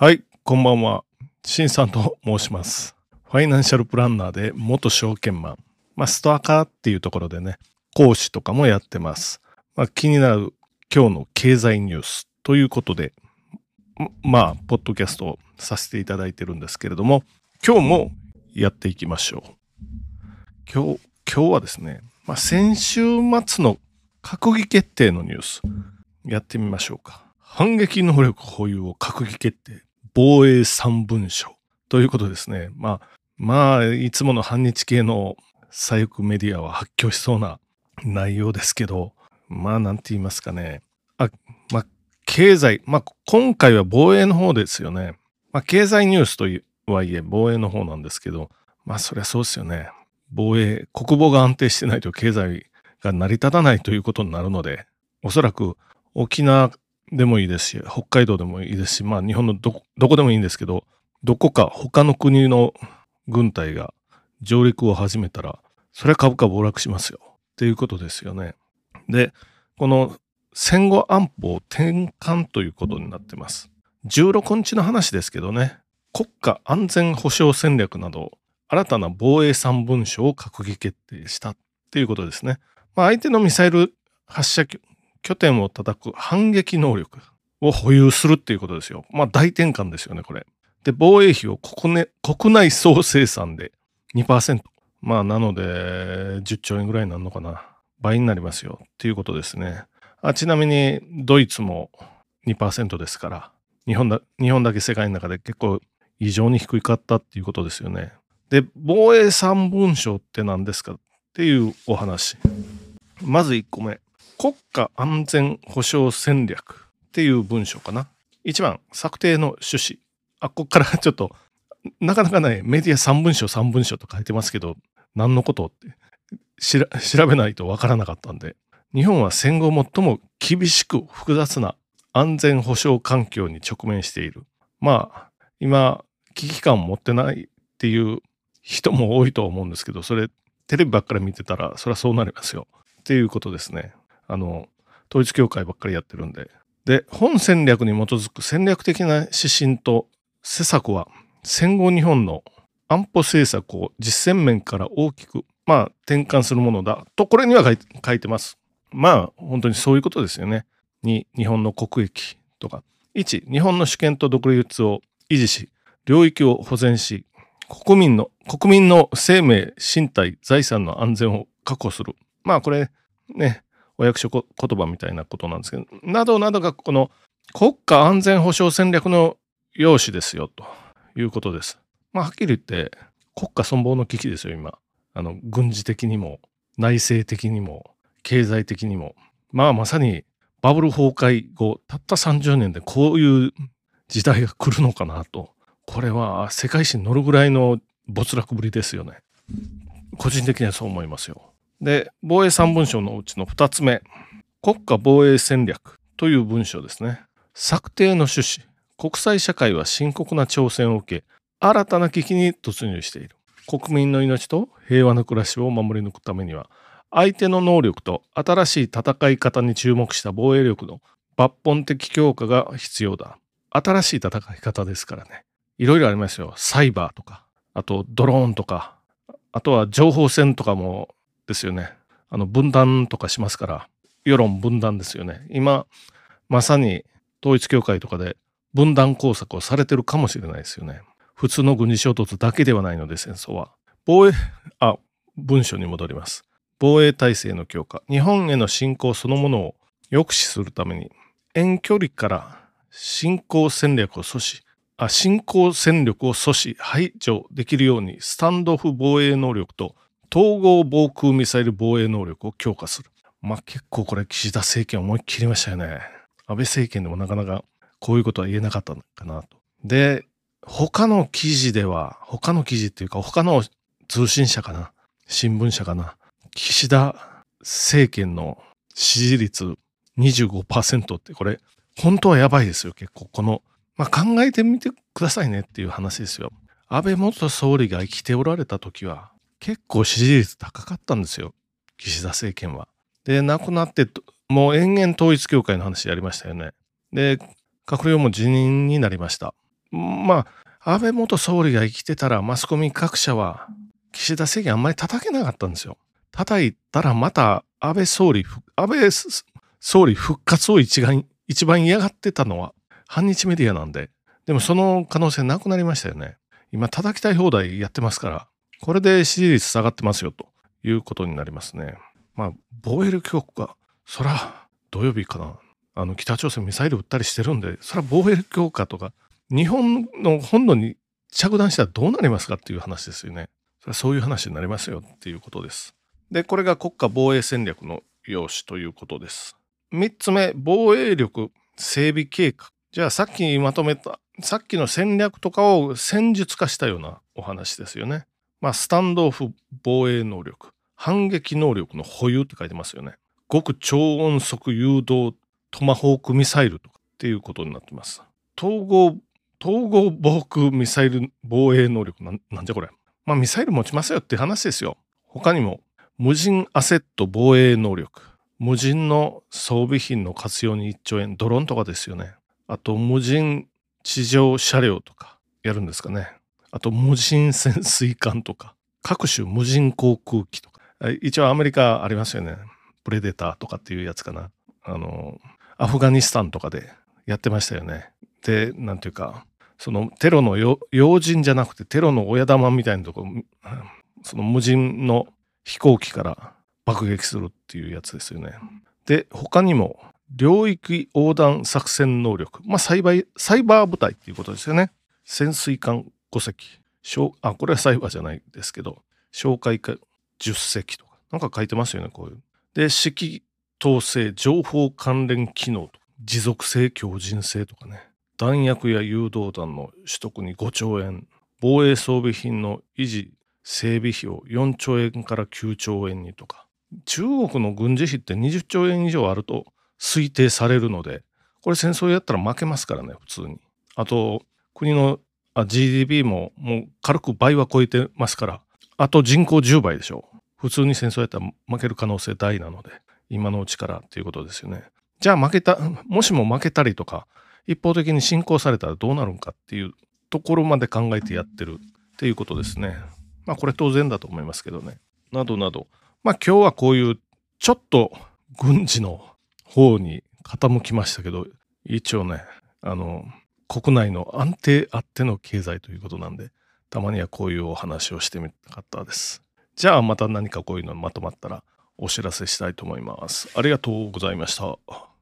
はい、こんばんは。しんさんと申します。ファイナンシャルプランナーで元証券マン。まあ、ストアカーっていうところでね、講師とかもやってます。まあ、気になる今日の経済ニュースということで、まあ、ポッドキャストをさせていただいてるんですけれども、今日もやっていきましょう。今日、今日はですね、まあ、先週末の閣議決定のニュース、やってみましょうか。反撃能力保有を閣議決定。防衛三文書。ということですね。まあ、まあ、いつもの反日系の左翼メディアは発狂しそうな内容ですけど、まあ、なんて言いますかね。あ、まあ、経済、まあ、今回は防衛の方ですよね。まあ、経済ニュースとはいえ防衛の方なんですけど、まあ、そりゃそうですよね。防衛、国防が安定してないと経済が成り立たないということになるので、おそらく沖縄でもいいですし、北海道でもいいですし、まあ日本のどこでもいいんですけど、どこか他の国の軍隊が上陸を始めたら、それは株価暴落しますよ。っていうことですよね。で、この戦後安保転換ということになってます。16日の話ですけどね、国家安全保障戦略など、新たな防衛三文書を閣議決定したっていうことですね。まあ、相手のミサイル発射拠点を叩く反撃能力を保有するっていうことですよ。まあ大転換ですよね、これ。で、防衛費を国,、ね、国内総生産で2%。まあなので、10兆円ぐらいになるのかな。倍になりますよっていうことですね。あちなみに、ドイツも2%ですから、日本だ、日本だけ世界の中で結構異常に低かったっていうことですよね。で、防衛三文書って何ですかっていうお話。まず1個目。国家安全保障戦略っていう文章かな。一番、策定の趣旨。あ、こっからちょっと、なかなかね、メディア3文書3文書と書いてますけど、何のことって調べないとわからなかったんで、日本は戦後最も厳しく複雑な安全保障環境に直面している。まあ、今、危機感を持ってないっていう人も多いと思うんですけど、それ、テレビばっかり見てたら、そりゃそうなりますよ。っていうことですね。あの、統一教会ばっかりやってるんで。で、本戦略に基づく戦略的な指針と施策は、戦後日本の安保政策を実践面から大きく、まあ、転換するものだと、これには書いてます。まあ、本当にそういうことですよね。に、日本の国益とか。1、日本の主権と独立を維持し、領域を保全し、国民の、国民の生命、身体、財産の安全を確保する。まあ、これ、ね、お役所言葉みたいなことなんですけど、などなどがこの国家安全保障戦略の要旨ですよということです。まあ、はっきり言って国家存亡の危機ですよ、今。あの、軍事的にも、内政的にも、経済的にも。まあ、まさにバブル崩壊後、たった30年でこういう時代が来るのかなと。これは世界史に乗るぐらいの没落ぶりですよね。個人的にはそう思いますよ。で、防衛三文書のうちの2つ目、国家防衛戦略という文章ですね。策定の趣旨、国際社会は深刻な挑戦を受け、新たな危機に突入している。国民の命と平和な暮らしを守り抜くためには、相手の能力と新しい戦い方に注目した防衛力の抜本的強化が必要だ。新しい戦い方ですからね。いろいろありますよ。サイバーとか、あとドローンとか、あとは情報戦とかもですよね。あの分断とかしますから、世論分断ですよね。今、まさに統一教会とかで分断工作をされてるかもしれないですよね。普通の軍事衝突だけではないので戦争は。防衛、あ、文書に戻ります。防衛体制の強化。日本への侵攻そのものを抑止するために、遠距離から侵攻戦略を阻止、あ侵攻戦力を阻止、排除できるように、スタンドオフ防衛能力と統合防空ミサイル防衛能力を強化する。まあ結構これ岸田政権思いっきりましたよね。安倍政権でもなかなかこういうことは言えなかったのかなと。で、他の記事では、他の記事っていうか他の通信社かな、新聞社かな、岸田政権の支持率25%ってこれ本当はやばいですよ結構この、まあ、考えてみてくださいねっていう話ですよ。安倍元総理が生きておられた時は結構支持率高かったんですよ岸田政権は。で亡くなってもう延々統一教会の話やりましたよね。で閣僚も辞任になりました。まあ、安倍元総理が生きてたらマスコミ各社は岸田政権あんまり叩けなかったんですよ。叩いたらまた安倍総理、安倍総理復活を一番一番嫌がってたのは反日メディアなんで、でもその可能性なくなりましたよね。今叩きたい放題やってますから、これで支持率下がってますよということになりますね。まあ、防衛力強化、そら土曜日かな。あの北朝鮮ミサイル撃ったりしてるんで、それは防衛力強化とか、日本の本土に着弾したらどうなりますかっていう話ですよね。それそういう話になりますよっていうことです。で、これが国家防衛戦略の用紙ということです。3つ目、防衛力整備計画。じゃあさっきまとめた、さっきの戦略とかを戦術化したようなお話ですよね。まあ、スタンドオフ防衛能力、反撃能力の保有って書いてますよね。極超音速誘導トマホークミサイルとかっていうことになってます。統合、統合防空ミサイル防衛能力なん、なんじゃこれ。まあミサイル持ちますよって話ですよ。他にも、無人アセット防衛能力。無人の装備品の活用に1兆円。ドローンとかですよね。あと、無人地上車両とかやるんですかね。あと、無人潜水艦とか。各種無人航空機とか。一応アメリカありますよね。プレデターとかっていうやつかな。あの、アフガニスタンとかでやってましたよね。で、なんていうか、そのテロの要人じゃなくてテロの親玉みたいなとこ、その無人の飛行機から爆撃するっていうやつですよね。で、他にも領域横断作戦能力。まあサイバー、サイバー部隊っていうことですよね。潜水艦5隻。あ、これはサイバーじゃないですけど、哨戒艦10隻とか。なんか書いてますよね、こういう。で、指揮統制、情報関連機能と持続性、強靭性とかね、弾薬や誘導弾の取得に5兆円、防衛装備品の維持、整備費を4兆円から9兆円にとか、中国の軍事費って20兆円以上あると推定されるので、これ戦争やったら負けますからね、普通に。あと、国の GDP ももう軽く倍は超えてますから、あと人口10倍でしょ。普通に戦争やったら負ける可能性大なので。今のうちからっていうことですよね。じゃあ負けた、もしも負けたりとか、一方的に侵攻されたらどうなるんかっていうところまで考えてやってるっていうことですね。まあこれ当然だと思いますけどね。などなど。まあ今日はこういうちょっと軍事の方に傾きましたけど、一応ね、あの、国内の安定あっての経済ということなんで、たまにはこういうお話をしてみたかったです。じゃあまた何かこういうのまとまったらお知らせしたいと思います。ありがとうございました。